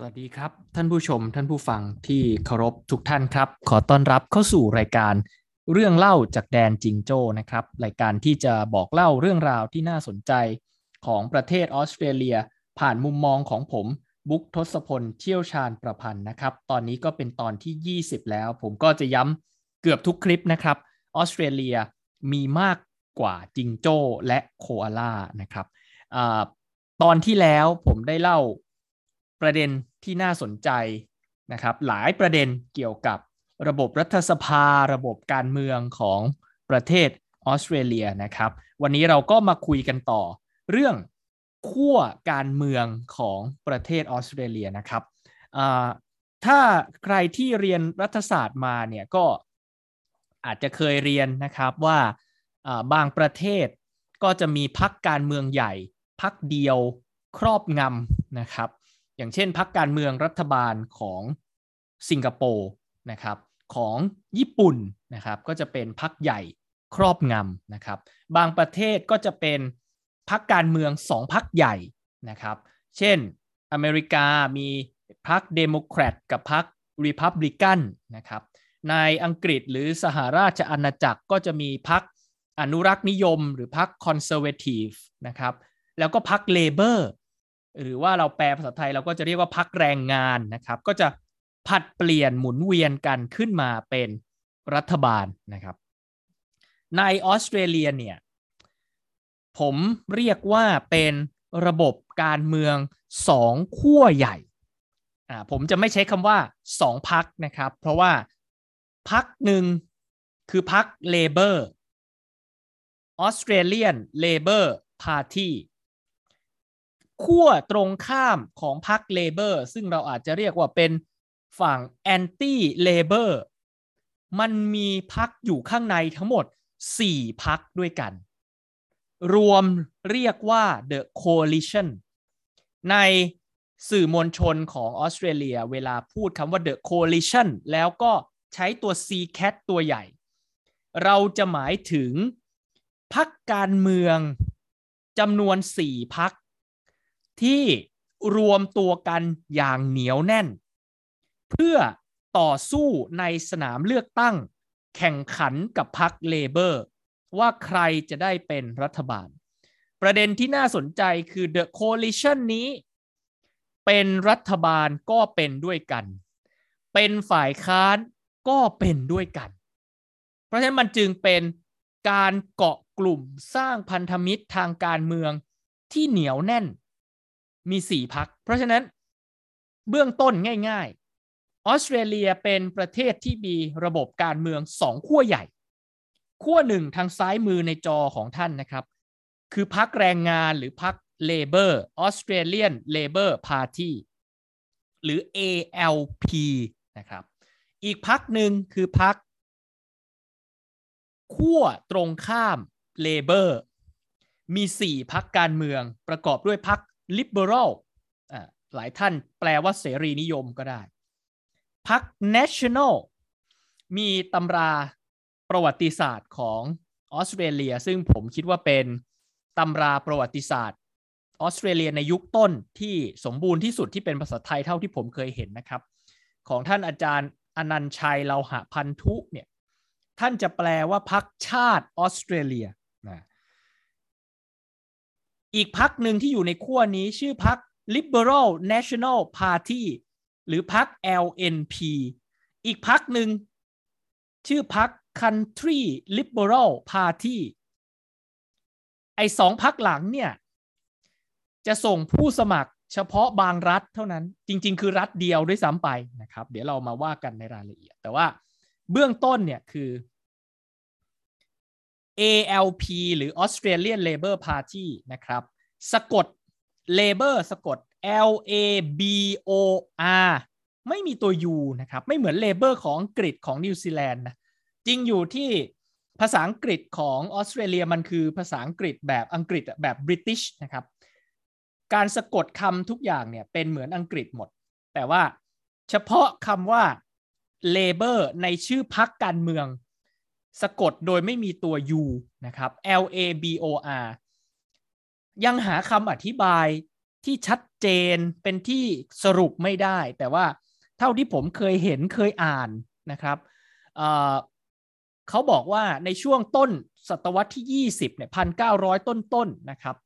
สวัสดีครับ ท่านผู้ชมท่านผู้ฟังที่เคารพทุกท่านครับ ขอต้อนรับเข้าสู่รายการเรื่องเล่าจากแดนจิงโจ้นะครับ รายการที่จะบอกเล่าเรื่องราวที่น่าสนใจของประเทศออสเตรเลีย ผ่านมุมมองของผมบุ๊กทศพลเชี่ยวชาญประพันธ์นะครับ ตอนนี้ก็เป็นตอนที่ 20 แล้ว ผมก็จะย้ำเกือบทุกคลิปนะครับออสเตรเลียมีมากกว่าจิงโจ้และโคอาล่านะครับอตอนที่แล้วผมได้เล่าประเด็น ที่น่าสนใจนะครับหลายประเด็นเกี่ยวกับระบบรัฐสภา ระบบการเมืองของประเทศออสเตรเลียนะครับวันนี้เราก็มาคุยกันต่อ เรื่องขั้วการเมืองของประเทศออสเตรเลียนะครับถ้าใครที่เรียนรัฐศาสตร์มาเนี่ยก็อาจจะเคยเรียนนะครับว่าบางประเทศก็จะมีพักการเมืองใหญ่พักเดียวครอบงำนะครับ อย่างเช่นพักการเมืองรัฐบาลของสิงคโปร์นะครับของญี่ปุ่นนะครับก็จะเป็นพักใหญ่ครอบงำนะครับบางประเทศก็จะเป็นพักการเมืองสองพักใหญ่นะครับเช่นอเมริกามีพักเดโมแครตกับพักรีพับลิกันนะครับในอังกฤษหรือสหราชอาณาจักรก็จะมีพรรคอนุรักษ์นิยม หรือพรรค Conservative นะครับแล้วก็พรรค Labour หรือว่าเราแปลภาษาไทยเราก็จะเรียกว่าพรรคแรงงานนะครับ ก็จะผลัดเปลี่ยนหมุนเวียนกันขึ้นมาเป็นรัฐบาลนะครับ ในออสเตรเลียเนี่ยผมเรียกว่าเป็นระบบการเมืองสองขั้วใหญ่อ่าผมจะไม่ใช้คำว่าสองพรรคนะครับ เพราะว่าพรรคหนึ่งคือพรรค Labor Australian Labor Party ขั้วตรงข้ามของพรรค Labor ซึ่งเราอาจจะเรียกว่าเป็นฝั่ง anti-Labor มันมีพรรคอยู่ข้างในทั้งหมด 4พรรคด้วยกัน รวมเรียกว่า The Coalition ในสื่อมวลชนของออสเตรเลีย เวลาพูดคำว่า The Coalition แล้วก็ใช้ตัว C cat ตัวใหญ่ เราจะหมายถึงพักการเมืองจำนวน 4 พัก ที่รวมตัวกันอย่างเหนียวแน่น เพื่อต่อสู้ในสนามเลือกตั้ง แข่งขันกับพรรคเลเบอร์ ว่าใครจะได้เป็นรัฐบาล ประเด็นที่น่าสนใจคือ The Coalition นี้ เป็นรัฐบาลก็เป็นด้วยกัน เป็นฝ่ายค้านก็เป็นด้วยกัน เพราะฉะนั้นมันจึงเป็นการเกาะกลุ่มสร้างพันธมิตรทางการเมืองที่เหนียวแน่น มีสี่พัก เพราะฉะนั้นเบื้องต้นง่ายๆ ออสเตรเลียเป็นประเทศที่มีระบบการเมืองสองขั้วใหญ่ ขั้วหนึ่งทางซ้ายมือในจอของท่านนะครับ คือพรรคแรงงานหรือพรรค Labor Australian Labor Party หรือ ALP นะครับ อีกพรรคหนึ่งคือพรรคขั้วตรงข้าม Labor มีสี่พรรคการเมืองประกอบด้วยพัก liberal อ่าหลายท่านแปลว่าเสรีนิยมก็ได้พรรค national มีตำราประวัติศาสตร์ของออสเตรเลีย ซึ่งผมคิดว่าเป็นตำราประวัติศาสตร์ออสเตรเลียในยุคต้นที่สมบูรณ์ที่สุดที่เป็นภาษาไทยเท่าที่ผมเคยเห็นนะครับ ของท่านอาจารย์อนันชัยเลาหะพันธุเนี่ยท่านจะแปลว่าพรรคชาติออสเตรเลีย อีกพักหนึ่งที่อยู่ในขั้วนี้ชื่อพัก Liberal National Party หรือพัก LNP อีกพักหนึ่งชื่อพัก Country Liberal Party ไอ้สองพักหลังเนี่ยจะส่งผู้สมัครเฉพาะบางรัฐเท่านั้น จริง ๆ คือรัฐเดียวด้วยซ้ำไปนะครับ เดี๋ยวเรามาว่ากันในรายละเอียด แต่ว่าเบื้องต้นเนี่ยคือ ALP หรือ Australian Labor Party นะครับ สะกด Labor สะกด L A B O R ไม่มีตัว U นะครับ ไม่เหมือน Labor ของอังกฤษของนิวซีแลนด์นะ จริงอยู่ที่ภาษาอังกฤษของออสเตรเลียมันคือภาษาอังกฤษแบบอังกฤษแบบบริติชนะครับ การสะกดคำทุกอย่างเนี่ยเป็นเหมือนอังกฤษหมด แต่ว่าเฉพาะคำว่า Labor ในชื่อพักการเมือง สะกดโดยไม่มีตัว u นะครับ L A B O R ยังหาคำอธิบายที่ชัดเจนเป็นที่สรุปไม่ได้ แต่ว่าเท่าที่ผมเคยเห็นเคยอ่านนะครับเเขาบอกว่าในช่วงต้นศตวรรษที่ 20เนี่ยพันเก้าร้อยต้นๆนนะครับ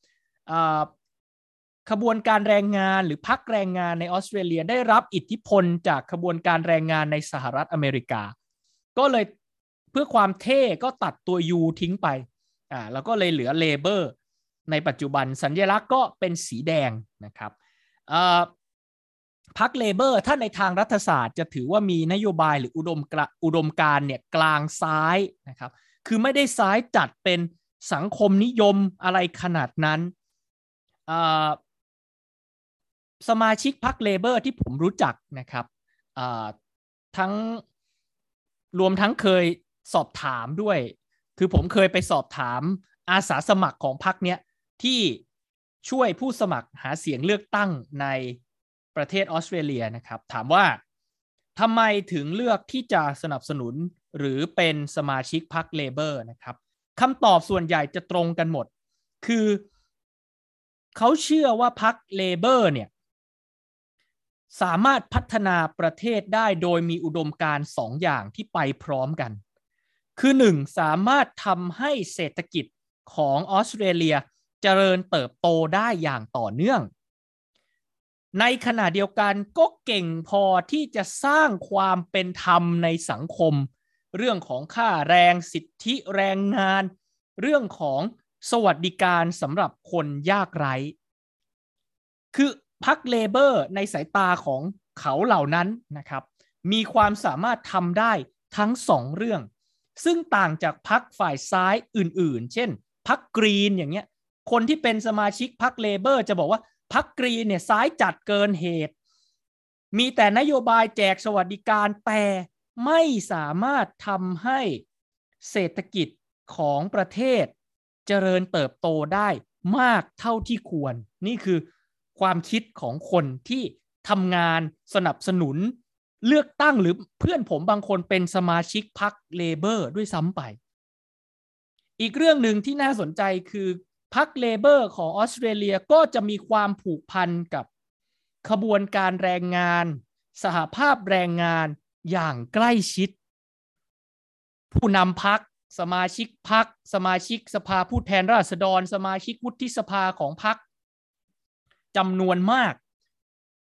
ขบวนการแรงงานหรือพักแรงงานในออสเตรเลียได้รับอิทธิพลจากขบวนการแรงงานในสหรัฐอเมริกา ก็เลย เพื่อความเท่ก็ตัดตัว U ทิ้งไปอ่าแล้วก็เลยเหลือ Labor ในปัจจุบันสัญลักษณ์ก็เป็นสีแดงนะครับพรรค Labor ถ้าในทางรัฐศาสตร์จะถือว่ามีนโยบายหรืออุดมอุดมการณ์เนี่ยกลางซ้ายนะครับ คือไม่ได้ซ้ายจัดเป็นสังคมนิยมอะไรขนาดนั้น สมาชิกพรรค Labor ที่ผมรู้จักนะครับทั้งรวมทั้งเคย สอบถามด้วย คือผมเคยไปสอบถามอาสาสมัครของพรรคเนี้ยที่ช่วยผู้สมัครหาเสียงเลือกตั้งในประเทศออสเตรเลียนะครับ ถามว่าทำไมถึงเลือกที่จะสนับสนุนหรือเป็นสมาชิกพรรคเลเบอร์นะครับคำตอบส่วนใหญ่จะตรงกันหมด คือเขาเชื่อว่าพรรคเลเบอร์เนี่ย สามารถพัฒนาประเทศได้โดยมีอุดมการสองอย่างที่ไปพร้อมกัน คือหนึ่งสามารถทำให้เศรษฐกิจของออสเตรเลียเจริญเติบโตได้อย่างต่อเนื่อง ในขณะเดียวกันก็เก่งพอที่จะสร้างความเป็นธรรมในสังคม เรื่องของค่าแรงสิทธิแรงงาน เรื่องของสวัสดิการสำหรับคนยากไร้ คือพรรคเลเบอร์ในสายตาของเขาเหล่านั้นนะครับ มีความสามารถทำได้ทั้งสองเรื่อง ซึ่งต่างจากพรรคฝ่ายซ้ายอื่นๆ เช่นพรรคกรีนอย่างเงี้ย คนที่เป็นสมาชิกพรรคเลเบอร์ จะบอกว่าพรรคกรีนเนี่ยซ้ายจัดเกินเหตุ มีแต่นโยบายแจกสวัสดิการแต่ไม่สามารถทำให้เศรษฐกิจของประเทศ เจริญเติบโตได้มากเท่าที่ควร นี่คือความคิดของคนที่ทำงานสนับสนุน เลือกตั้งหรือเพื่อนผมบางคนเป็นสมาชิกพรรคเลเบอร์ด้วยซ้ำไป อีกเรื่องหนึ่งที่น่าสนใจคือพรรคเลเบอร์ของออสเตรเลียก็จะมีความผูกพันกับขบวนการแรงงาน สหภาพแรงงานอย่างใกล้ชิด ผู้นำพรรคสมาชิกพรรคสมาชิกสภาผู้แทนราษฎร สมาชิกวุฒิสภาของพรรคจำนวนมาก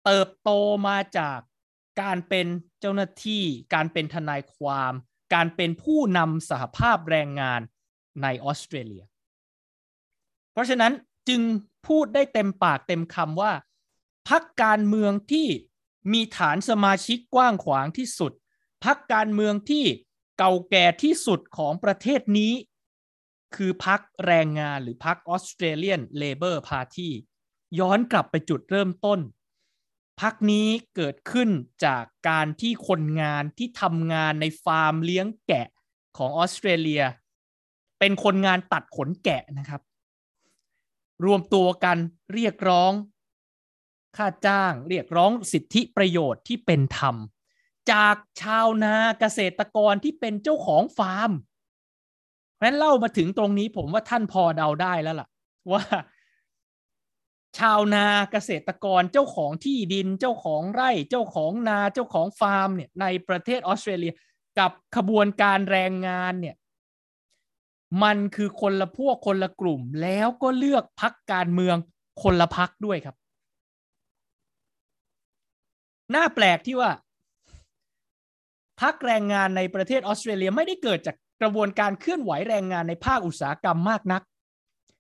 เติบโตมาจาก การเป็นเจ้าหน้าที่ การเป็นทนายความ การเป็นผู้นำสหภาพแรงงานในออสเตรเลีย เพราะฉะนั้นจึงพูดได้เต็มปากเต็มคำว่าพักการเมืองที่มีฐานสมาชิกกว้างขวางที่สุดพรรคการเมืองที่เก่าแก่ที่สุดของประเทศนี้ คือพรรคแรงงานหรือพรรค Australian Labor Party ย้อนกลับไปจุดเริ่มต้น พรรคนี้เกิดขึ้นจากการที่คนงานที่ทำงานในฟาร์มเลี้ยงแกะของออสเตรเลีย เป็นคนงานตัดขนแกะนะครับ รวมตัวกันเรียกร้อง ค่าจ้างเรียกร้องสิทธิประโยชน์ที่เป็นธรรม จากชาวนาเกษตรกรที่เป็นเจ้าของฟาร์มเพราะนั้นเล่ามาถึงตรงนี้ผมว่าท่านพอเดาได้แล้วล่ะ ว่า ชาวนาเกษตรกรเจ้าของที่ดินเจ้าของไร่เจ้าของนาเจ้าของฟาร์มเนี่ยในประเทศออสเตรเลียกับขบวนการแรงงานเนี่ยมันคือคนละพวกคนละกลุ่มแล้วก็เลือกพักการเมืองคนละพักด้วยครับ น่าแปลกที่ว่าพักแรงงานในประเทศออสเตรเลียไม่ได้เกิดจากกระบวนการเคลื่อนไหวแรงงานในภาคอุตสาหกรรมมากนัก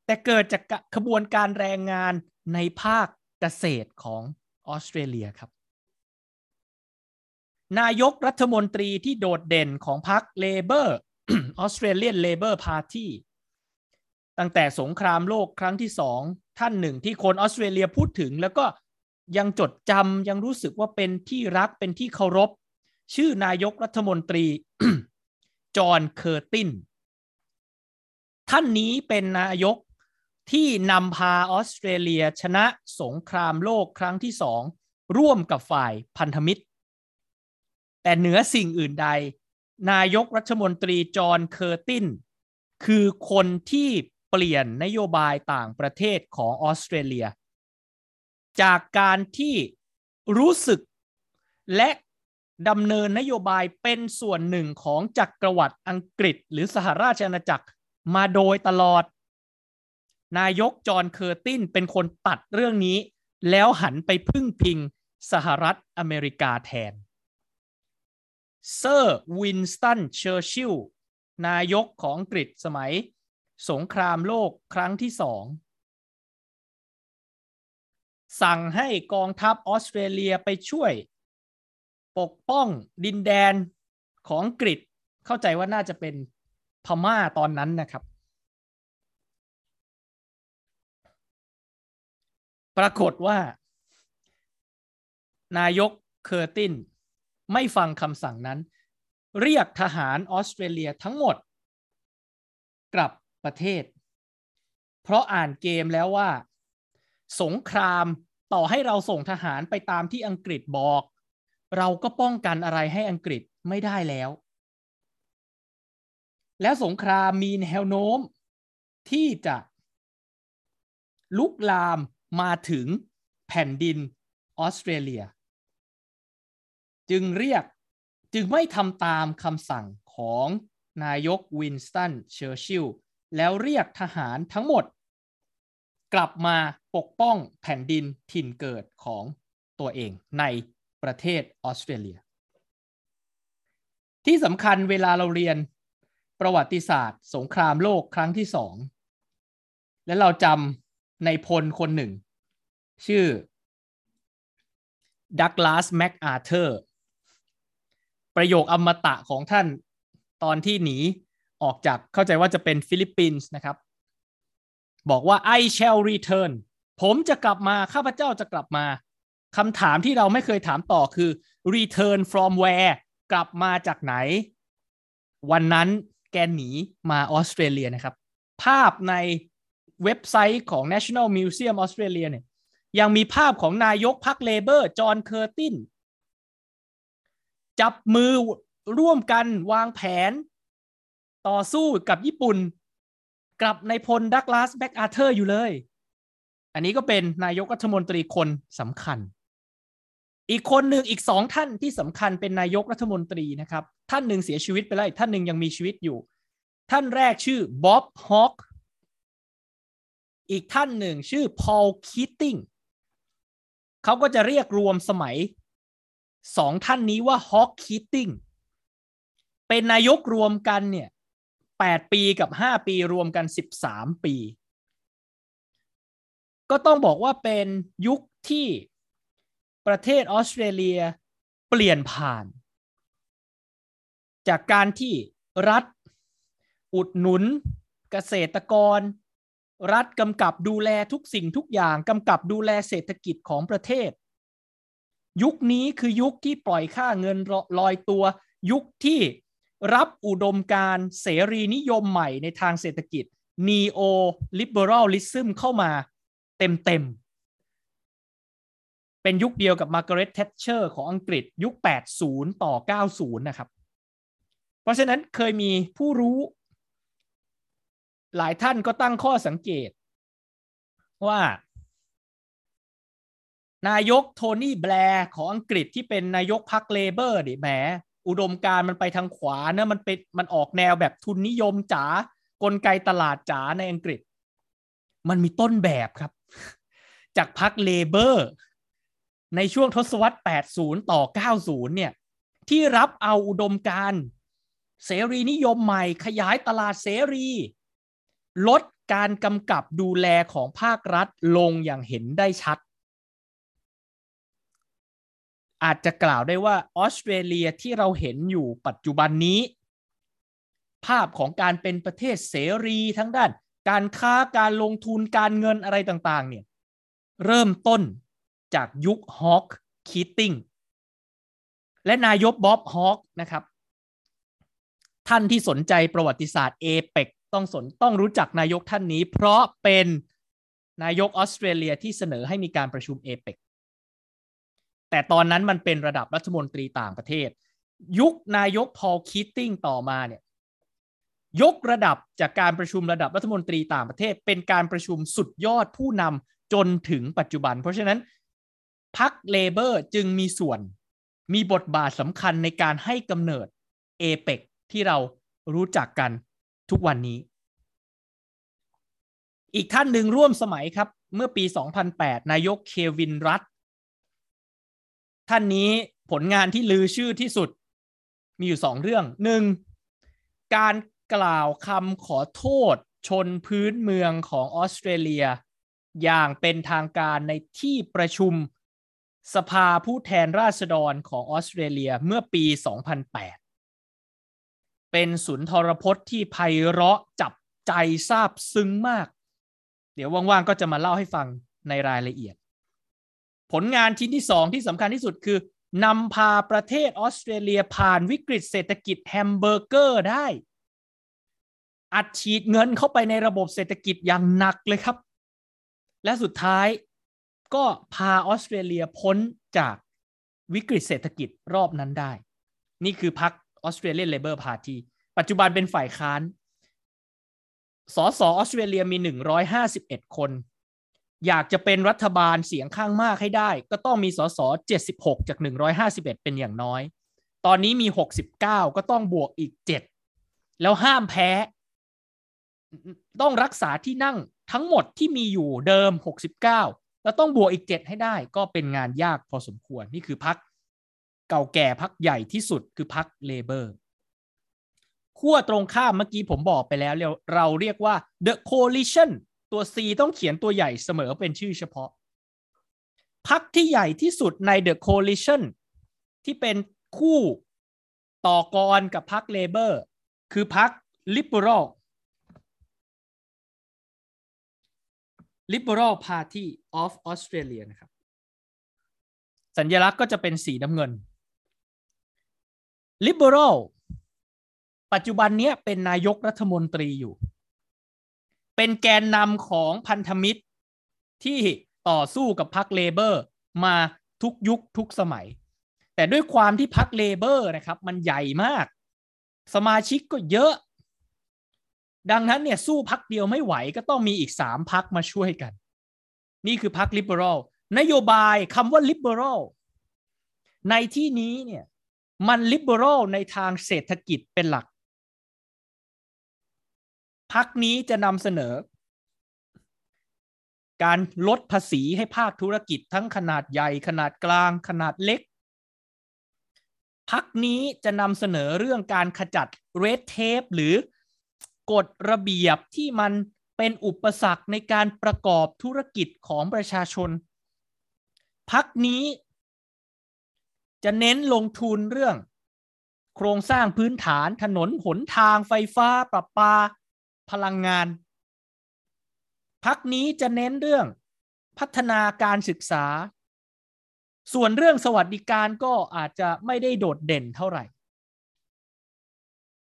แต่เกิดจากขบวนการแรงงาน ในภาคเกษตรของออสเตรเลียครับ นายกรัฐมนตรีที่โดดเด่นของพรรคเลเบอร์Australian Labor Party ตั้งแต่สงครามโลกครั้งที่สองท่านหนึ่งที่คนออสเตรเลียพูดถึง แล้วก็ยังจดจำยังรู้สึกว่าเป็นที่รักเป็นที่เคารพ ชื่อนายกรัฐมนตรีจอห์นเคอร์ติน ท่านนี้เป็นนายก ที่นำพาออสเตรเลียชนะสงครามโลกครั้งที่สองร่วมกับฝ่ายพันธมิตร แต่เหนือสิ่งอื่นใด นายกรัฐมนตรีจอห์นเคอร์ติน คือคนที่เปลี่ยนนโยบายต่างประเทศของออสเตรเลีย จากการที่รู้สึกและดำเนินนโยบายเป็นส่วนหนึ่งของจักรวรรดิอังกฤษ หรือสหราชอาณาจักรมาโดยตลอด นายกจอห์นเคอร์ตินเป็นคนตัดเรื่องนี้ แล้วหันไปพึ่งพิงสหรัฐอเมริกาแทน เซอร์วินสตันเชอร์ชิลนายกของอังกฤษสมัย สงครามโลกครั้งที่สองสั่งให้กองทัพออสเตรเลียไปช่วย ปกป้องดินแดนของอังกฤษ เข้าใจว่าน่าจะเป็นพม่าตอนนั้นนะครับ ปรากฏว่า นายกเคอร์ติน ไม่ฟังคำสั่งนั้น เรียกทหารออสเตรเลียทั้งหมด กลับประเทศ เพราะอ่านเกมแล้วว่า สงครามต่อให้เราส่งทหารไปตามที่อังกฤษบอก เราก็ป้องกันอะไรให้อังกฤษไม่ได้แล้ว แล้วสงครามมีแนวโน้มที่จะลุกลาม มาถึงแผ่นดินออสเตรเลีย จึงเรียกจึงไม่ทำตามคำสั่งของนายกวินสตันเชอร์ชิลแล้วเรียกทหารทั้งหมด กลับมาปกป้องแผ่นดินถิ่นเกิดของตัวเองในประเทศออสเตรเลีย ที่สำคัญเวลาเราเรียนประวัติศาสตร์ สงครามโลกครั้งที่สองและเราจำ ในพลคนหนึ่ง ชื่อดักลาสแม็กอาเธอร์ ประโยคอมตะของท่านตอนที่หนีออกจากเข้าใจว่าจะเป็นฟิลิปปินส์นะครับ บอกว่า I shall return ผมจะกลับมา ข้าพเจ้าจะกลับมาคำถามที่เราไม่เคยถามต่อคือ return from where กลับมาจากไหน วันนั้นแกหนีมาออสเตรเลียนะครับ ภาพใน เว็บไซต์ของ National Museum Australia เนี่ยยังมีภาพของนายกพรรค Labor จอห์นเคอร์ติน จับมือร่วมกันวางแผน ต่อสู้กับญี่ปุ่น กับนายพลดักลาสแมคอาเธอร์อยู่เลย อันนี้ก็เป็นนายกรัฐมนตรีคนสำคัญ อีกคนหนึ่งอีกสองท่านที่สำคัญเป็นนายกรัฐมนตรีนะครับ ท่านหนึ่งเสียชีวิตไปแล้วท่านหนึ่งยังมีชีวิตอยู่ ท่านแรกชื่อบ๊อบฮอค อีกท่านหนึ่งชื่อพอลคิตติงเขาก็จะเรียกรวมสมัยสองท่านนี้ว่าฮอคคิตติงเป็นนายกรวมกันเนี่ย8ปีกับ5ปีรวมกัน13ปี ก็ต้องบอกว่าเป็นยุคที่ประเทศออสเตรเลียเปลี่ยนผ่าน จากการที่รัฐอุดหนุนเกษตรกร รัฐกำกับดูแลทุกสิ่งทุกอย่างกำกับดูแลเศรษฐกิจของประเทศ ยุคนี้คือยุคที่ปล่อยค่าเงินลอยตัว ยุคที่รับอุดมการณ์เสรีนิยมใหม่ในทางเศรษฐกิจ neoliberalism เข้ามาเต็มๆเป็นยุคเดียวกับมาร์กาเร็ตเทชเชอร์ของอังกฤษยุค 80 ต่อ 90 นะครับ เพราะฉะนั้นเคยมีผู้รู้ หลายท่านก็ตั้งข้อสังเกต ว่า นายกโทนี่แบลร์ของอังกฤษที่เป็นนายกพรรค Labour ดิแหม อุดมการมันไปทางขวาเนะมันเป็นมันออกแนวแบบทุนนิยมจ๋ากลไกตลาดจ๋าในอังกฤษ มันมีต้นแบบครับ จากพรรคเลเบอร์ ในช่วงทศวรรษ 80 ต่อ 90 เนี่ย ที่รับเอาอุดมการเสรีนิยมใหม่ขยายตลาดเสรี ลดการกำกับดูแลของภาครัฐลงอย่างเห็นได้ชัด อาจจะกล่าวได้ว่าออสเตรเลียที่เราเห็นอยู่ปัจจุบันนี้ ภาพของการเป็นประเทศเสรีทั้งด้าน การค้าการลงทุนการเงินอะไรต่างๆ เนี่ย เริ่มต้นจากยุคฮอคคีติงและนายกบ๊อบฮอคนะครับ ท่านที่สนใจประวัติศาสตร์เอเปก ต้องสนต้องรู้จักนายกท่านนี้ เพราะเป็นนายกออสเตรเลียที่เสนอให้มีการประชุมเอเปกแต่ตอนนั้นมันเป็นระดับรัฐมนตรีต่างประเทศ ยุคนายกพอลคีตติ้งต่อมาเนี่ยยกระดับจากการประชุมระดับรัฐมนตรีต่างประเทศ เป็นการประชุมสุดยอดผู้นำจนถึงปัจจุบัน เพราะฉะนั้นพรรค Labor จึงมีส่วนมีบทบาทสำคัญในการให้กำเนิดเอเปกที่เรารู้จักกัน ทุกวันนี้ อีกท่านหนึ่งร่วมสมัยครับ เมื่อปี 2008 นายกเควินรัตท่านนี้ผลงานที่ลือชื่อที่สุด มีอยู่สองเรื่องหนึ่งการกล่าวคำขอโทษชนพื้นเมืองของออสเตรเลีย อย่างเป็นทางการในที่ประชุมสภาผู้แทนราษฎรของออสเตรเลียเมื่อปี 2008 เป็นสุนทรพจน์ที่ไพเราะจับใจซาบซึ้งมาก เดี๋ยวว่างๆก็จะมาเล่าให้ฟังในรายละเอียด ผลงานชิ้นที่สองที่สำคัญที่สุดคือนำพาประเทศออสเตรเลียผ่านวิกฤตเศรษฐกิจแฮมเบอร์เกอร์ได้ อัดฉีดเงินเข้าไปในระบบเศรษฐกิจอย่างหนักเลยครับ และสุดท้ายก็พาออสเตรเลียพ้นจากวิกฤตเศรษฐกิจรอบนั้นได้ นี่คือพร ออสเตรค Australian Labor Party ปัจจุบันเป็นฝ่ายค้าน สสออสเตรเลียมี 151 คน อยากจะเป็นรัฐบาลเสียงข้างมากให้ได้ ก็ต้องมีสส76 จาก 151 เป็นอย่างน้อย ตอนนี้มี 69 ก็ต้องบวกอีก 7 แล้วห้ามแพ้ ต้องรักษาที่นั่งทั้งหมดที่มีอยู่เดิม 69 แล้วต้องบวกอีกเจ็ดให้ได้ ก็เป็นงานยากพอสมควร นี่คือพัก เก่าแก่พักใหญ่ที่สุดคือพักเลเบอร์ขั้วตรงข้ามเมื่อกี้ผมบอกไปแล้วเราเรียกว่า the coalition ตัว C ต้องเขียนตัวใหญ่เสมอเป็นชื่อเฉพาะพักที่ใหญ่ที่สุดใน the coalition ที่เป็นคู่ต่อกรกับพักเลเบอร์คือพัก liberal Liberal Party of Australia นะครับ สัญลักษณ์ก็จะเป็นสีน้ำเงิน Liberal ปัจจุบันนี้เป็นนายกรัฐมนตรีอยู่ เป็นแกนนำของพันธมิตรที่ต่อสู้กับพรรคเลเบอร์มาทุกยุคทุกสมัย แต่ด้วยความที่พรรคเลเบอร์นะครับ มันใหญ่มาก สมาชิกก็เยอะ ดังนั้นเนี่ยสู้พักเดียวไม่ไหวก็ต้องมีอีกสามพักมาช่วยกัน นี่คือพักลิเบอรัลนโยบายคำว่าลิเบอรัลในที่นี้เนี่ย มันลิเบอรัลในทางเศรษฐกิจเป็นหลักพักนี้จะนำเสนอ การลดภาษีให้ภาคธุรกิจทั้งขนาดใหญ่ ขนาดกลาง ขนาดเล็กพักนี้จะนำเสนอเรื่องการขจัดเรดเทปหรือกฎระเบียบที่มันเป็นอุปสรรคในการประกอบธุรกิจของประชาชนพักนี้ จะเน้นลงทุนเรื่อง โครงสร้างพื้นฐานถนนหนทางไฟฟ้าประปา พลังงาน พักนี้จะเน้นเรื่องพัฒนาการศึกษา ส่วนเรื่องสวัสดิการก็อาจจะไม่ได้โดดเด่นเท่าไหร่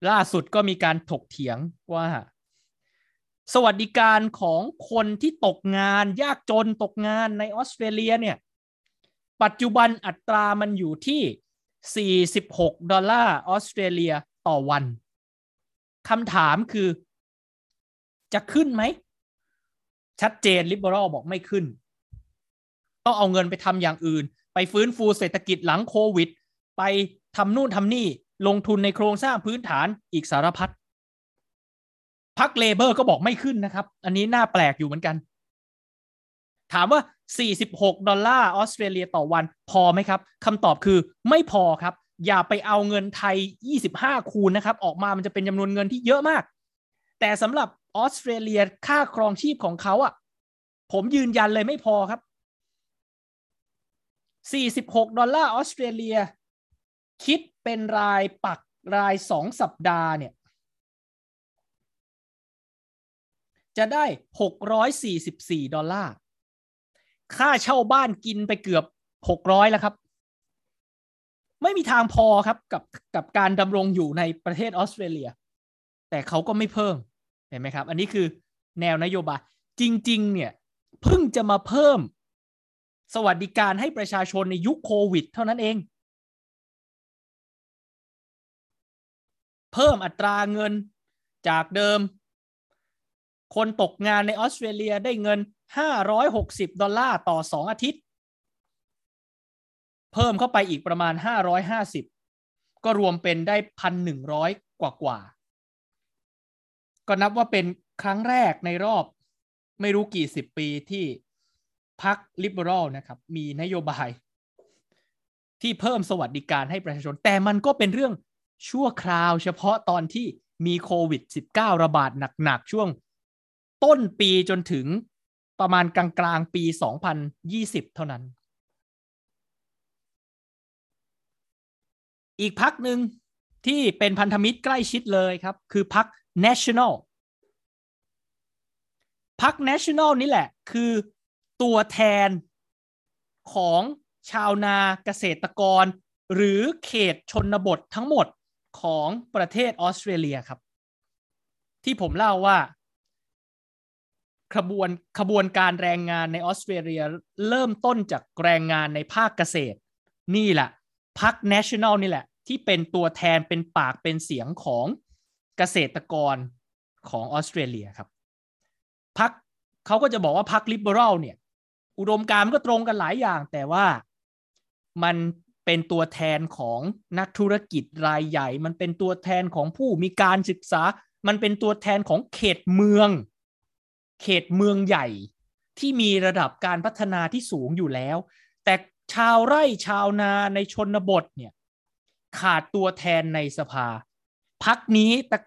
ล่าสุดก็มีการถกเถียงว่า สวัสดิการของคนที่ตกงานยากจนตกงานในออสเตรเลียเนี่ย ปัจจุบันอัตรามันอยู่ที่ 46 ดอลลาร์ออสเตรเลียต่อวันคำถามคือ จะขึ้นไหม ชัดเจนลิเบอรัลบอกไม่ขึ้น ต้องเอาเงินไปทำอย่างอื่น ไปฟื้นฟูเศรษฐกิจหลังโควิด ไปทำนู่นทำนี่ ลงทุนในโครงสร้างพื้นฐานอีกสารพัดพักเลเบอร์ก็บอกไม่ขึ้นนะครับ อันนี้น่าแปลกอยู่เหมือนกัน ถามว่า 46 ดอลลาร์ออสเตรเลียต่อวัน พอไหมครับคำตอบคือไม่พอครับ อย่าไปเอาเงินไทย 25 คูณนะครับ ออกมามันจะเป็นจำนวนเงินที่เยอะมาก แต่สำหรับออสเตรเลียค่าครองชีพของเขาอะ่ะ ผมยืนยันเลยไม่พอครับ 46 ดอลลาร์ออสเตรเลีย คิดเป็นรายปักรายสองสัปดาห์เนี่ย จะได้หกร้อยสี่สิบสี่ดอลลาร์ ค่าเช่าบ้านกินไปเกือบหกร้อยแล้วครับ ไม่มีทางพอครับกับกับการดำรงอยู่ในประเทศออสเตรเลีย แต่เขาก็ไม่เพิ่มเห็นไหมครับ อันนี้คือแนวนโยบาย จริง ๆ เนี่ยเพิ่งจะมาเพิ่ม สวัสดิการให้ประชาชนในยุคโควิด เท่านั้นเอง เพิ่มอัตราเงินจากเดิม คนตกงานในออสเตรเลียได้เงิน 560 ดอลลาร์ต่อ 2 อาทิตย์ เพิ่มเข้าไปอีกประมาณ 550 ก็รวมเป็นได้ 1,100 กว่ากว่า ก็นับว่าเป็นครั้งแรกในรอบไม่รู้กี่สิบปีที่พรรคลิเบอรัลนะครับ มีนโยบาย ที่เพิ่มสวัสดิการให้ประชาชน แต่มันก็เป็นเรื่องชั่วคราวเฉพาะตอนที่มีโควิด -19 ระบาดหนัก ๆ ช่วงต้นปีจนถึง ประมาณกลางๆปี 2020 เท่านั้น อีกพักหนึ่งที่เป็นพันธมิตรใกล้ชิดเลยครับ คือพัก National พัก National นี่แหละ คือตัวแทนของชาวนาเกษตรกร หรือเขตชนบททั้งหมดของประเทศออสเตรเลียครับ ที่ผมเล่าว่า ขบวนขบวนการแรงงานในออสเตรเลียเริ่มต้นจากแรงงานในภาคเกษตร นี่แหละพัก National นี่แหละ ที่เป็นตัวแทนเป็นปากเป็นเสียงของเกษตรกรของออสเตรเลียครับพักเขาก็จะบอกว่าพักลิเบอรัลเนี่ย อุดมการมันก็ตรงกันหลายอย่าง แต่ว่ามันเป็นตัวแทนของนักธุรกิจรายใหญ่ มันเป็นตัวแทนของผู้มีการศึกษา มันเป็นตัวแทนของเขตเมือง เขตเมืองใหญ่ที่มีระดับการพัฒนาที่สูงอยู่แล้ว แต่ชาวไร่ชาวนาในชนบทเนี่ยขาดตัวแทนในสภาพักนี้แต่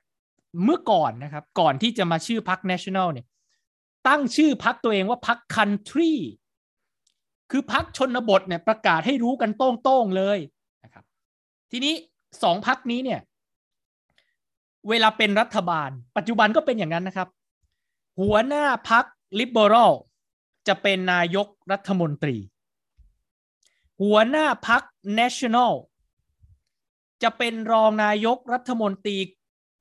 เมื่อก่อนนะครับ ก่อนที่จะมาชื่อพัก national เนี่ยตั้งชื่อพักตัวเองว่าพัก country คือพักชนบทเนี่ยประกาศให้รู้กันโต้งๆเลยนะครับ ทีนี้สองพักนี้เนี่ย เวลาเป็นรัฐบาล ปัจจุบันก็เป็นอย่างนั้นนะครับ หัวหน้าพัก liberal จะเป็นนายกรัฐมนตรี หัวหน้าพัก national จะเป็นรองนายกรัฐมนตรี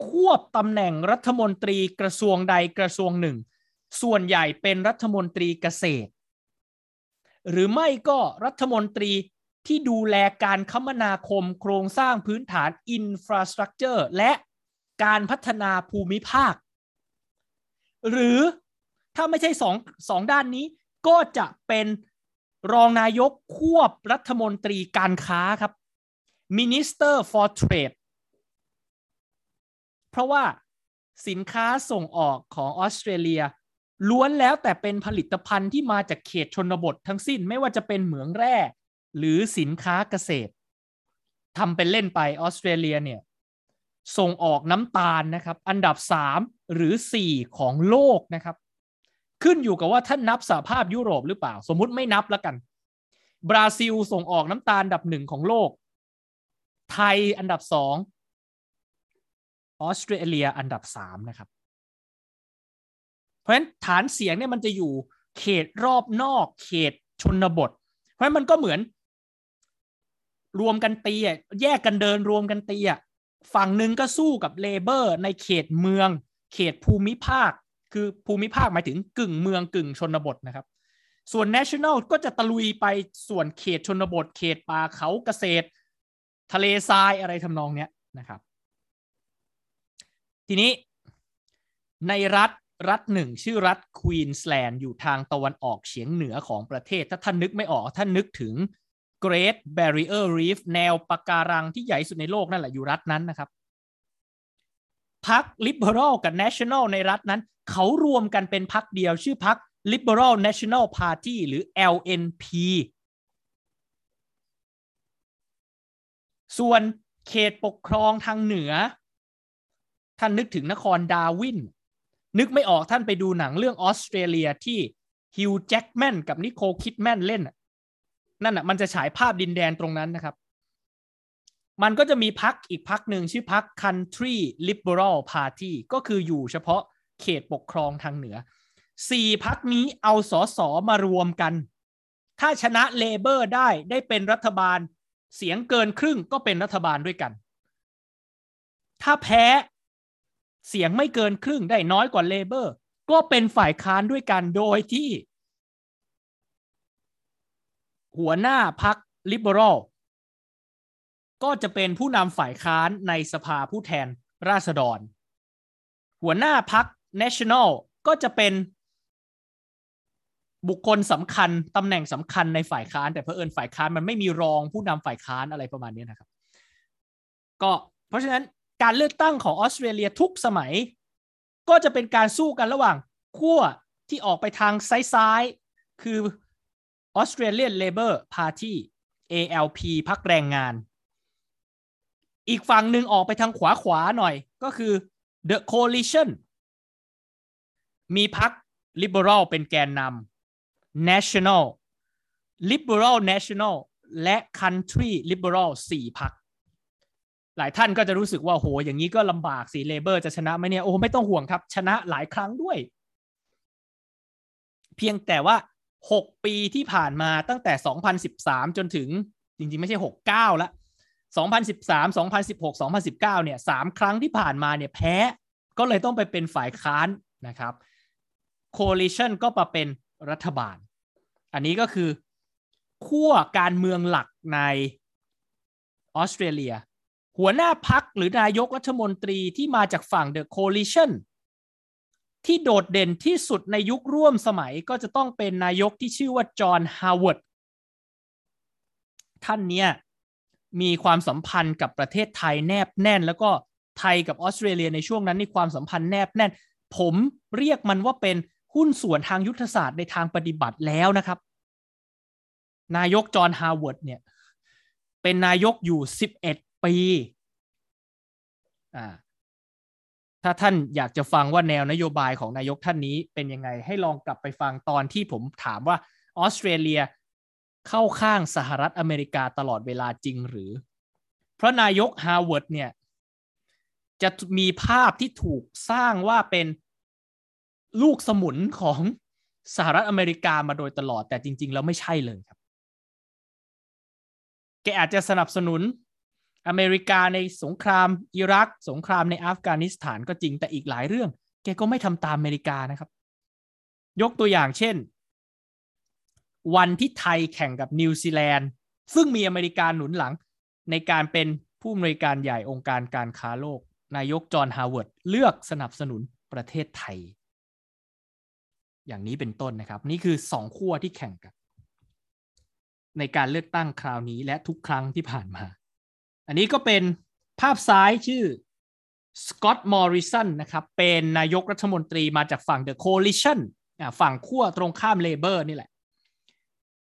ควบตำแหน่งรัฐมนตรีกระทรวงใดกระทรวงหนึ่ง ส่วนใหญ่เป็นรัฐมนตรีเกษตร หรือไม่ก็รัฐมนตรีที่ดูแลการคมนาคมโครงสร้างพื้นฐานอินฟราสตรักเจอร์และการพัฒนาภูมิภาค หรือถ้าไม่ใช่สองสองด้านนี้ ก็จะเป็นรองนายกควบรัฐมนตรีการค้าครับ Minister for Trade เพราะว่าสินค้าส่งออกของออสเตรเลีย ล้วนแล้วแต่เป็นผลิตภัณฑ์ที่มาจากเขตชนบททั้งสิ้นไม่ว่าจะเป็นเหมืองแร่ หรือสินค้าเกษตรทำเป็นเล่นไปออสเตรเลียเนี่ย ส่งออกน้ำตาลนะครับ อันดับ 3 หรือ 4 ของโลกนะครับ ขึ้นอยู่กับว่าท่านนับสหภาพยุโรปหรือเปล่า สมมุติไม่นับแล้วกัน บราซิลส่งออกน้ำตาลอันดับหนึ่งของโลก ไทยอันดับสองออสเตรเลียอันดับสามนะครับ เพราะฉะนั้นฐานเสียงเนี่ยมันจะอยู่เขตรอบนอก เขตชนบท เพราะฉะนั้นมันก็เหมือน รวมกันตีอะแยกกันเดินรวมกันตีอะ ฝั่งหนึ่งก็สู้กับเลเบอร์ในเขตเมือง เขตภูมิภาค คือภูมิภาคหมายถึงกึ่งเมืองกึ่งชนบทนะครับ ส่วน national ก็จะตะลุยไปส่วนเขตชนบท เขตป่าเขาเกษตร ทะเลทรายอะไรทำนองเนี้ยนะครับ ทีนี้ในรัฐรัฐหนึ่งชื่อรัฐควีนสแลนด์อยู่ทางตะวันออกเฉียงเหนือของประเทศ ถ้าท่านนึกไม่ออกท่านนึกถึง Great Barrier Reef แนวปะการังที่ใหญ่สุดในโลกนั่นแหละอยู่รัฐนั้นนะครับพรรค Liberal กับ National ในรัฐนั้น เขารวมกันเป็นพรรคเดียวชื่อพรรค Liberal National Party หรือ LNP ส่วนเขตปกครองทางเหนือ ท่านนึกถึงนครดาวิน นึกไม่ออกท่านไปดูหนังเรื่องออสเตรเลียที่ฮิวแจ็กแมนกับนิโคลคิดแมนเล่น นั่นอะมันจะฉายภาพดินแดนตรงนั้นนะครับ มันก็จะมีพักอีกพักหนึ่งชื่อพัก Country Liberal Party ก็คืออยู่เฉพาะเขตปกครองทางเหนือสี่พักนี้เอาสอสอมารวมกัน ถ้าชนะเลเบอร์ได้ได้เป็นรัฐบาล เสียงเกินครึ่งก็เป็นรัฐบาลด้วยกัน ถ้าแพ้เสียงไม่เกินครึ่งได้น้อยกว่าเลเบอร์ ก็เป็นฝ่ายค้านด้วยกันโดยที่ หัวหน้าพักลิเบอรัลก็จะเป็นผู้นำฝ่ายค้านในสภาผู้แทนราษฎร หัวหน้าพัก National ก็จะเป็นบุคคลสำคัญตำแหน่งสำคัญในฝ่ายค้าน แต่เพอเอิญฝ่ายค้านมันไม่มีรองผู้นำฝ่ายค้านอะไรประมาณนี้นะครับ ก็เพราะฉะนั้นการเลือกตั้งของออสเตรเลียทุกสมัย ก็จะเป็นการสู้กันระหว่างขั้วที่ออกไปทางซ้ายๆคือ Australian Labour Party ALP พักแรงงาน อีกฝั่งหนึ่งออกไปทางขวาขวาหน่อยก็คือ The Coalition มีพัก Liberal เป็นแกนนำ National Liberal National และ Country Liberal สี่พัก หลายท่านก็จะรู้สึกว่าโหอย่างนี้ก็ลำบากสีเลเบอร์จะชนะไหมเนี่ย โอ้ไม่ต้องห่วงครับ ชนะหลายครั้งด้วย เพียงแต่ว่า 6 ปีที่ผ่านมาตั้งแต่ 2013 จนถึงจริงๆ ไม่ใช่ 69 ละ 2013 2016 2019 เนี่ยสามครั้งที่ผ่านมาเนี่ยแพ้ก็เลยต้องไปเป็นฝ่ายค้านนะครับ coalition ก็มาเป็นรัฐบาล อันนี้ก็คือขั้วการเมืองหลักในออสเตรเลีย หัวหน้าพรรคหรือนายกรัฐมนตรีที่มาจากฝั่ง The Coalition ที่โดดเด่นที่สุดในยุคร่วมสมัยก็จะต้องเป็นนายกที่ชื่อว่าจอห์นฮาวเวิร์ดท่านเนี้ยมีความสัมพันธ์กับประเทศไทยแนบแน่น แล้วก็ไทยกับออสเตรเลียในช่วงนั้นนี่ความสัมพันธ์แนบแน่น ผมเรียกมันว่าเป็นหุ้นส่วนทางยุทธศาสตร์ในทางปฏิบัติแล้วนะครับ นายกจอห์นฮาวเวิร์ดเนี่ยเป็นนายกอยู่ 11 ปีอ่า ถ้าท่านอยากจะฟังว่าแนวนโยบายของนายกท่านนี้เป็นยังไงให้ลองกลับไปฟังตอนที่ผมถามว่าออสเตรเลียเข้าข้างสหรัฐอเมริกาตลอดเวลาจริงหรือ เพราะนายกฮาวเวิร์ดเนี่ยจะมีภาพที่ถูกสร้างว่าเป็นลูกสมุนของสหรัฐอเมริกามาโดยตลอดแต่จริง ๆ แล้วไม่ใช่เลยครับ แกอาจจะสนับสนุน อเมริกาในสงครามอิรัก สงครามในอัฟกานิสถานก็จริงแต่อีกหลายเรื่อง แกก็ไม่ทำตามอเมริกานะครับ ยกตัวอย่างเช่น วันที่ไทยแข่งกับนิวซีแลนด์ ซึ่งมีอเมริกาหนุนหลังในการเป็นผู้อำนวยการใหญ่องค์การการค้าโลก นายกจอห์นฮาวเวิร์ดเลือกสนับสนุนประเทศไทย อย่างนี้เป็นต้นนะครับ นี่คือสองขั้วที่แข่งกันในการเลือกตั้งคราวนี้และทุกครั้งที่ผ่านมา อันนี้ก็เป็นภาพซ้ายชื่อสกอตต์มอริสันนะครับ เป็นนายกรัฐมนตรีมาจากฝั่ง The Coalition ฝั่งขั้วตรงข้าม Labor นี่แหละ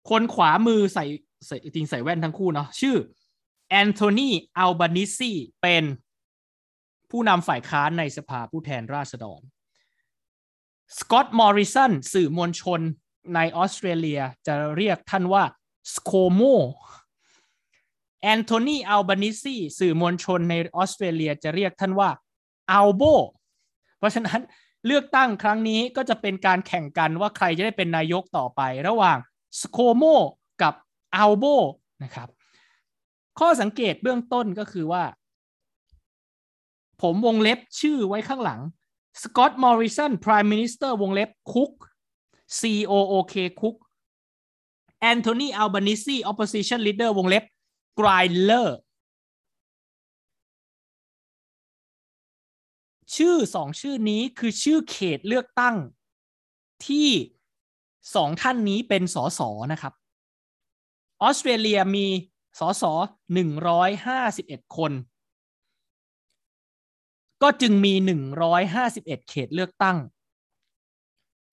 คนขวามือใส่ใส่จริงใส่แว่นทั้งคู่เนาะชื่อแอนโทนีอัลบานิซีเป็นผู้นำฝ่ายค้านในสภาผู้แทนราษฎรสกอตต์มอริสันสื่อมวลชนในออสเตรเลียจะเรียกท่านว่าสโคโม แอนโทนีอัลบานิซีสื่อมวลชนในออสเตรเลียจะเรียกท่านว่าอัลโบเพราะฉะนั้นเลือกตั้งครั้งนี้ก็จะเป็นการแข่งกันว่าใครจะได้เป็นนายกต่อไประหว่างสโคโมกับอัลโบนะครับ ข้อสังเกตเบื้องต้นก็คือว่า ผมวงเล็บชื่อไว้ข้างหลังสกอตต์มอริสัน Prime Minister วงเล็บคุก C O O K คุกแอนโทนีอัลบานิซี Opposition Leader วงเล็บ กรายเลอร์ชื่อสองชื่อนี้คือชื่อเขตเลือกตั้งที่สองท่านนี้เป็นสสนะครับ ออสเตรเลียมีสสหนึ่งร้อยห้าสิบเอ็ดคน ก็จึงมีหนึ่งร้อยห้าสิบเอ็ดเขตเลือกตั้ง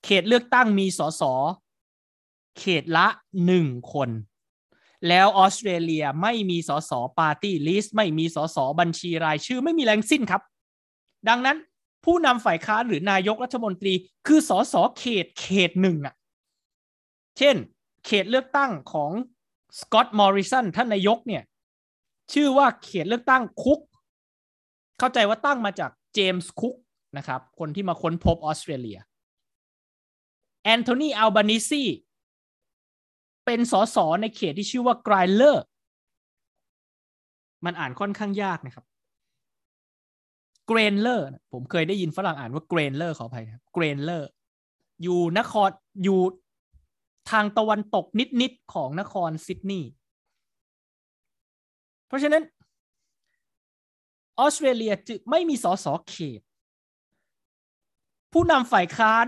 เขตเลือกตั้งมีสสเขตละหนึ่งคน แล้วออสเตรเลียไม่มีสสปาร์ตี้ลิสต์ไม่มีสสบัญชีรายชื่อไม่มีทั้งสิ้นครับ ดังนั้นผู้นำฝ่ายค้านหรือนายกรัฐมนตรี คือสสเขตเขตหนึ่งอะ เช่น เขตเลือกตั้งของสกอตต์มอริสันท่านนายกเนี่ย ชื่อว่าเขตเลือกตั้งคุก เข้าใจว่าตั้งมาจากเจมส์คุกนะครับ คนที่มาค้นพบออสเตรเลียแอนโทนีอัลบานิซี เป็นสสในเขตที่ชื่อว่าเกรนเลอร์มันอ่านค่อนข้างยากนะครับเกรนเลอร์ผมเคยได้ยินฝรั่งอ่านว่าเกรนเลอร์ขออภัยครับเกรนเลอร์อยู่นครอยู่ทางตะวันตกนิดๆของนครซิดนีย์เพราะฉะนั้นออสเตรเลียจึงไม่มีสสเขต ผู้นำฝ่ายค้าน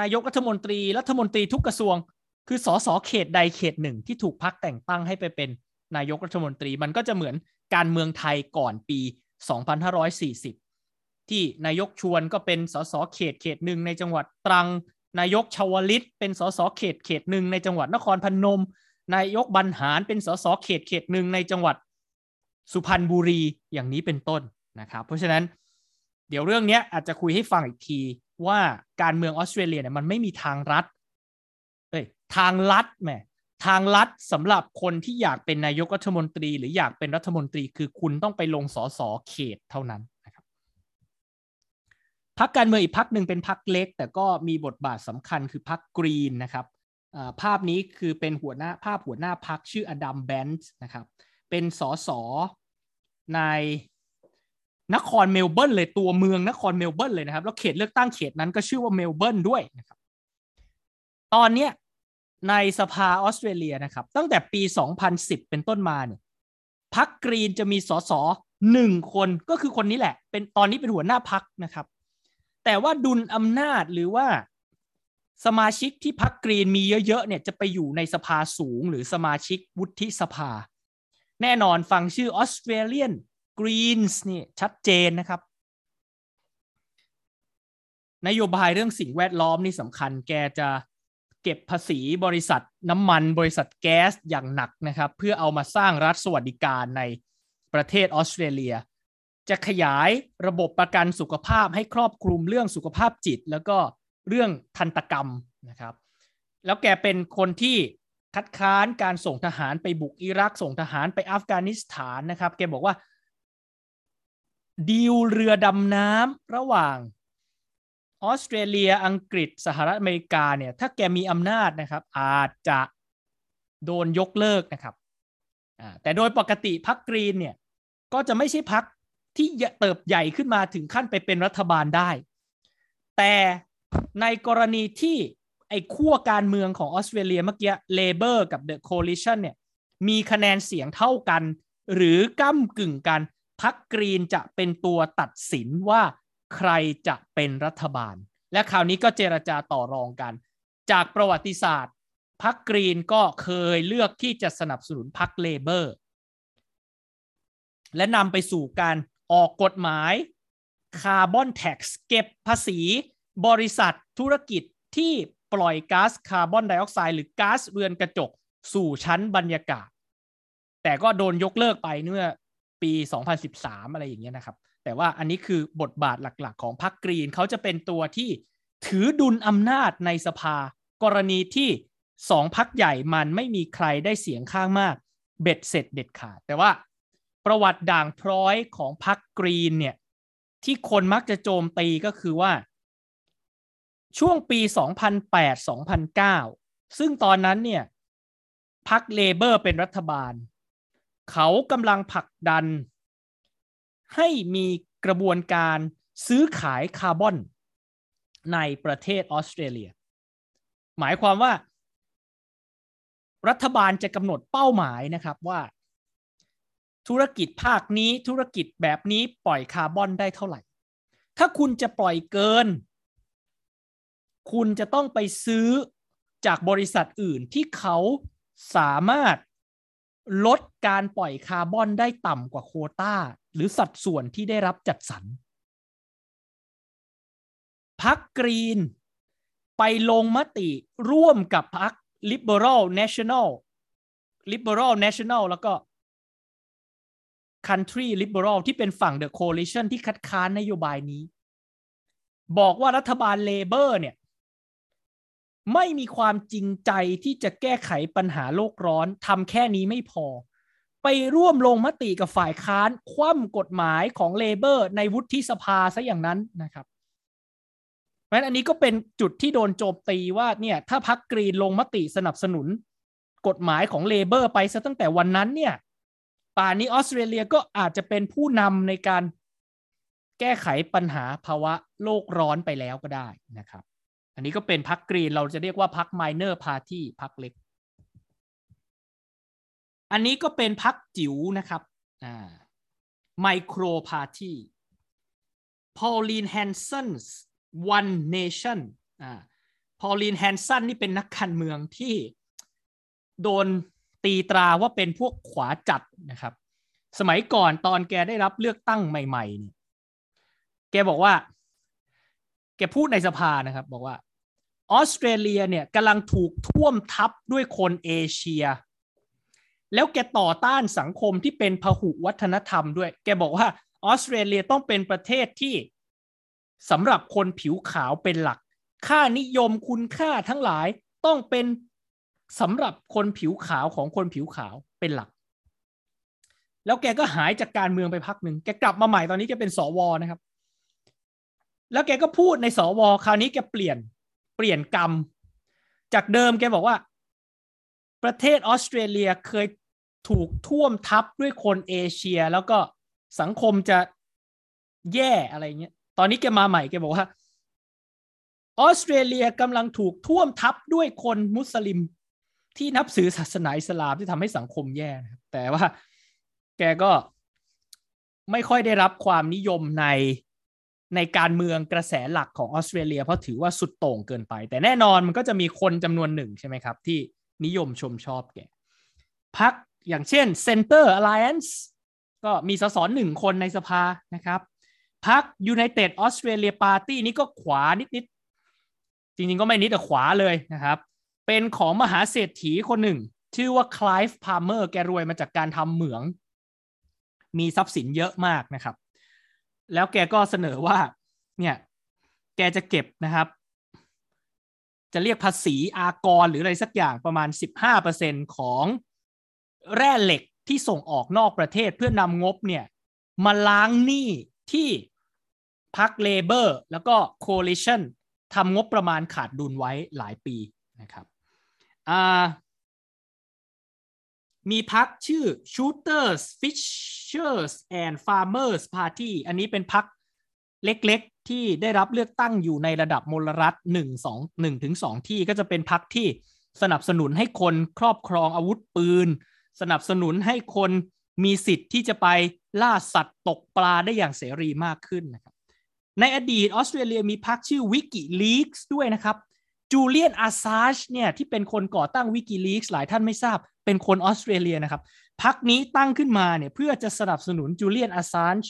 นายกรัฐมนตรี รัฐมนตรีทุกกระทรวง คือสสเขตใดเขตหนึ่งที่ถูกพักแต่งตั้งให้ไปเป็นนายกรัฐมนตรีมันก็จะเหมือนการเมืองไทยก่อนปี 2540 ที่นายกชวนก็เป็นสสเขตเขตหนึ่งในจังหวัดตรัง นายกชวลิต เป็นสสเขตเขตหนึ่งในจังหวัดนครพนม นายกบรรหารเป็นสสเขตเขตหนึ่งในจังหวัดสุพรรณบุรีอย่างนี้เป็นต้นนะครับ เพราะฉะนั้นเดี๋ยวเรื่องนี้อาจจะคุยให้ฟังอีกทีว่าการเมืองออสเตรเลียเนี่ยมันไม่มีทางรัด ทางลัดแหมทางลัดสำหรับคนที่อยากเป็นนายกรัฐมนตรี หรืออยากเป็นรัฐมนตรี คือคุณต้องไปลงสอสอเขตเท่านั้นนะครับพักการเมืองอีกพักหนึ่งเป็นพักเล็ก แต่ก็มีบทบาทสำคัญคือพักกรีนนะครับภาพนี้คือเป็นหัวหน้าภาพหัวหน้าพักชื่ออดัมแบนส์นะครับเป็นสอสอในนครเมลเบิร์นเลยตัวเมืองนครเมลเบิร์นเลยนะครับ แล้วเขตเลือกตั้งเขตนั้นก็ชื่อว่าเมลเบิร์นด้วยนะครับตอนเนี้ย ในสภาออสเตรเลียนะครับ ตั้งแต่ปี 2010 เป็นต้นมาเนี่ยพรรค Green จะมีสสหนึ่งคนก็คือคนนี้แหละ เป็นตอนนี้เป็นหัวหน้าพรรคนะครับ แต่ว่าดุลอำนาจหรือว่าสมาชิกที่พรรค Green มีเยอะๆเนี่ยจะไปอยู่ในสภาสูงหรือสมาชิกวุฒิสภา แน่นอนฟังชื่อออสเตรเลียนกรีนส์นี่ชัดเจนนะครับ นโยบายเรื่องสิ่งแวดล้อมนี่สำคัญแกจะ เก็บภาษีบริษัทน้ำมันบริษัทแก๊สอย่างหนักนะครับ เพื่อเอามาสร้างรัฐสวัสดิการในประเทศออสเตรเลีย จะขยายระบบประกันสุขภาพให้ครอบคลุมเรื่องสุขภาพจิต แล้วก็เรื่องทันตกรรมนะครับ แล้วแกเป็นคนที่คัดค้านการส่งทหารไปบุกอิรักส่งทหารไปอัฟกานิสถานนะครับ แกบอกว่าดีลเรือดำน้ำระหว่าง ออสเตรเลียอังกฤษสหรัฐอเมริกาเนี่ยถ้าแกมีอำนาจนะครับ อาจจะโดนยกเลิกนะครับแต่โดยปกติพักกรีนเนี่ยก็จะไม่ใช่พักที่เติบใหญ่ขึ้นมาถึงขั้นไปเป็นรัฐบาลได้ แต่ในกรณีที่ไอ้ขั้วการเมืองของออสเตรเลียเมื่อกี้ Labor กับ The Coalition เนี่ยมีคะแนนเสียงเท่ากัน หรือก้ำกึ่งกันพรรค Green จะเป็นตัวตัดสินว่า ใครจะเป็นรัฐบาล และคราวนี้ก็เจรจาต่อรองกัน จากประวัติศาสตร์พรรค Green ก็เคยเลือกที่จะสนับสนุนพรรค Labor และนำไปสู่การออกกฎหมาย carbon tax เก็บภาษี บริษัทธุรกิจที่ปล่อยก๊าซคาร์บอนไดออกไซด์หรือก๊าซเรือนกระจกสู่ชั้นบรรยากาศ แต่ก็โดนยกเลิกไปเมื่อปี 2013 อะไรอย่างเงี้ยนะครับ แต่ว่าอันนี้คือบทบาทหลักๆ ของพรรค Green เขาจะเป็นตัวที่ถือดุลอำนาจในสภา กรณีที่สองพรรคใหญ่มันไม่มีใครได้เสียงข้างมาก เบ็ดเสร็จเด็ดขาด แต่ว่าประวัติด่างพร้อยของพรรค Green เนี่ยที่คนมักจะโจมตีก็คือว่า ช่วงปี 2008-2009 ซึ่งตอนนั้นเนี่ยพรรค Labor เป็นรัฐบาล เขากำลังผลักดัน ให้มีกระบวนการซื้อขายคาร์บอนในประเทศออสเตรเลีย หมายความว่า รัฐบาลจะกำหนดเป้าหมายนะครับว่า ธุรกิจภาคนี้ธุรกิจแบบนี้ปล่อยคาร์บอนได้เท่าไหร่ ถ้าคุณจะปล่อยเกิน คุณจะต้องไปซื้อจากบริษัทอื่นที่เขาสามารถลดการปล่อยคาร์บอนได้ต่ำกว่าโคตาหรือสัดส่วนที่ได้รับจัดสรรพักกรีน ไปลงมติร่วมกับพัก Liberal National Liberal National แล้วก็ Country Liberal ที่เป็นฝั่ง The Coalition ที่คัดค้านนโยบายนี้ บอกว่ารัฐบาลเลเบอร์เนี่ย ไม่มีความจริงใจที่จะแก้ไขปัญหาโลกร้อนทำแค่นี้ไม่พอ ไปร่วมลงมติกับฝ่ายค้านคว่ำกฎหมายของเลเบอร์ ในวุฒิสภาซะอย่างนั้นนะครับเพราะฉะนั้นอันนี้ก็เป็นจุดที่โดนโจมตีว่าเนี่ยถ้าพรรค Green ลงมติสนับสนุน กฎหมายของ Labor ไปซะตั้งแต่วันนั้นเนี่ยป่านนี้ออสเตรเลียก็อาจจะเป็นผู้นำในการแก้ไขปัญหาภาวะโลกร้อนไปแล้วก็ได้นะครับ อันนี้ก็เป็นพรรค Green เราจะเรียกว่าพรรค minor party พรรคเล็ก อันนี้ก็เป็นพรรคจิ๋วนะครับอ่าmicro party Pauline Hanson's One Nation อ่า Pauline Hanson นี่เป็นนักการเมืองที่โดนตีตราว่าเป็นพวกขวาจัดนะครับ สมัยก่อนตอนแกได้รับเลือกตั้งใหม่ๆเนี่ยแกบอกว่า แกพูดในสภานะครับ บอกว่าออสเตรเลียเนี่ยกำลังถูกท่วมทับด้วยคนเอเชีย แล้วแกต่อต้านสังคมที่เป็นพหุวัฒนธรรมด้วย แกบอกว่าออสเตรเลียต้องเป็นประเทศที่สำหรับคนผิวขาวเป็นหลัก ค่านิยมคุณค่าทั้งหลายต้องเป็นสำหรับคนผิวขาวของคนผิวขาวเป็นหลัก แล้วแกก็หายจากการเมืองไปพักหนึ่งแกกลับมาใหม่ตอนนี้แกเป็นสวนะครับ แล้วแกก็พูดในสวคราวนี้แกเปลี่ยนเปลี่ยนกรรม จากเดิมแกบอกว่า ประเทศออสเตรเลียเคยถูกท่วมทับด้วยคนเอเชีย แล้วก็สังคมจะแย่อะไรเงี้ย ตอนนี้แกมาใหม่แกบอกว่าออสเตรเลียกำลังถูกท่วมทับด้วยคนมุสลิม ที่นับถือศาสนาอิสลามที่ทำให้สังคมแย่นะครับแต่ว่าแกก็ไม่ค่อยได้รับความนิยมในในการเมืองกระแสหลักของออสเตรเลีย เพราะถือว่าสุดโต่งเกินไป แต่แน่นอนมันก็จะมีคนจำนวนหนึ่งใช่ไหมครับ ที่ นิยมชมชอบแกพรรคอย่างเช่น Center Alliance ก็มีสสหนึ่งคนในสภานะครับพัก United Australia Party นี่ก็ขวานิดๆ จริงๆ ก็ไม่นิดแต่ขวาเลยนะครับ เป็นของมหาเศรษฐีคนหนึ่ง ชื่อว่า Clive Palmer แกรวยมาจากการทำเหมือง มีทรัพย์สินเยอะมากนะครับ แล้วแกก็เสนอว่าเนี่ยแกจะเก็บนะครับ จะเรียกภาษีอากรหรืออะไรสักอย่างประมาณ 15%ของแร่เหล็กที่ส่งออกนอกประเทศเพื่อนำงบเนี่ยมาล้างหนี้ที่พักเลเบอร์แล้วก็โคลิชันทำงบประมาณขาดดุลไว้หลายปีนะครับมีพักชื่อ Shooters Fishers and Farmers Party อันนี้เป็นพักเล็ก ที่ได้รับเลือกตั้งอยู่ในระดับมลรัฐ1 2 1ถึง2ที่ก็จะเป็นพักที่สนับสนุนให้คนครอบครองอาวุธปืน สนับสนุนให้คนมีสิทธิ์ที่จะไปล่าสัตว์ตกปลาได้อย่างเสรีมากขึ้นนะครับในอดีตออสเตรเลียมีพักชื่อ WikiLeaks ด้วยนะครับJulian Assange เนี่ยที่เป็นคนก่อตั้ง WikiLeaks หลายท่านไม่ทราบ เป็นคนออสเตรเลียนะครับพรรคนี้ตั้งขึ้นมาเนี่ยเพื่อจะสนับสนุน Julian Assange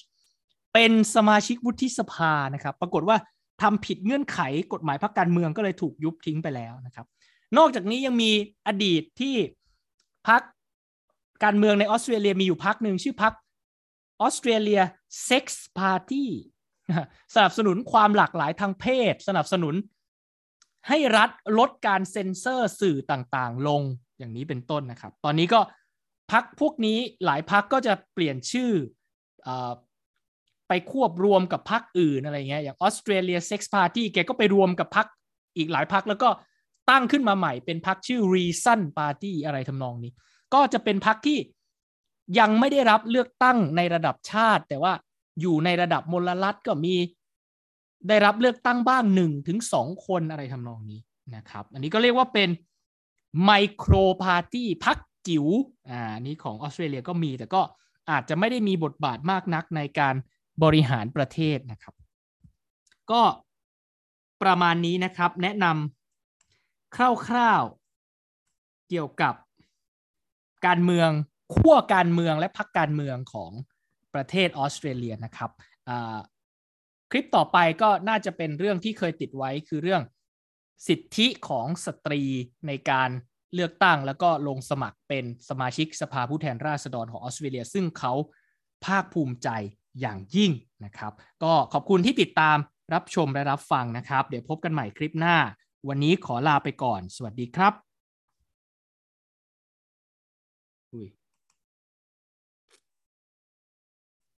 เป็นสมาชิกวุฒิสภานะครับ ปรากฏว่าทำผิดเงื่อนไขกฎหมายพรรคการเมืองก็เลยถูกยุบทิ้งไปแล้วนะครับ นอกจากนี้ยังมีอดีตที่พรรคการเมืองในออสเตรเลียมีอยู่พรรคหนึ่งชื่อพรรค Australian Sex Partyสนับสนุนความหลากหลายทางเพศ สนับสนุนให้รัฐลดการเซ็นเซอร์สื่อต่างๆ ลงอย่างนี้เป็นต้นนะครับ ตอนนี้ก็พรรคพวกนี้หลายพรรคก็จะเปลี่ยนชื่อ ไปควบรวมกับพรรคอื่นอะไรเงี้ยอย่าง Australian Sex Party แกก็ไปรวมกับพรรคอีกหลายพรรคแล้วก็ตั้งขึ้นมาใหม่เป็นพรรคชื่อ Reason Party อะไรทำนองนี้ ก็จะเป็นพรรคที่ยังไม่ได้รับเลือกตั้งในระดับชาติ แต่ว่าอยู่ในระดับมลรัฐก็มีได้รับเลือกตั้งบ้างหนึ่งถึงสองคนอะไรทำนองนี้นะครับ อันนี้ก็เรียกว่าเป็นไมโครพาร์ตี้พักจิ๋วอ่านี้ของออสเตรเลียก็มีแต่ก็อาจจะไม่ได้มีบทบาทมากนักในการ บริหารประเทศนะครับ ก็ประมาณนี้นะครับแนะนำคร่าวๆเกี่ยวกับการเมืองขั้วการเมืองและพักการเมืองของประเทศออสเตรเลียนะครับคลิปต่อไปก็น่าจะเป็นเรื่องที่เคยติดไว้คือเรื่องสิทธิของสตรีในการเลือกตั้งแล้วก็ลงสมัครเป็นสมาชิกสภาผู้แทนราษฎรของออสเตรเลีย ซึ่งเขาภาคภูมิใจ อย่างยิ่งนะครับ ก็ขอบคุณที่ติดตามรับชมและรับฟังนะครับ เดี๋ยวพบกันใหม่คลิปหน้า วันนี้ขอลาไปก่อน สวัสดีครับ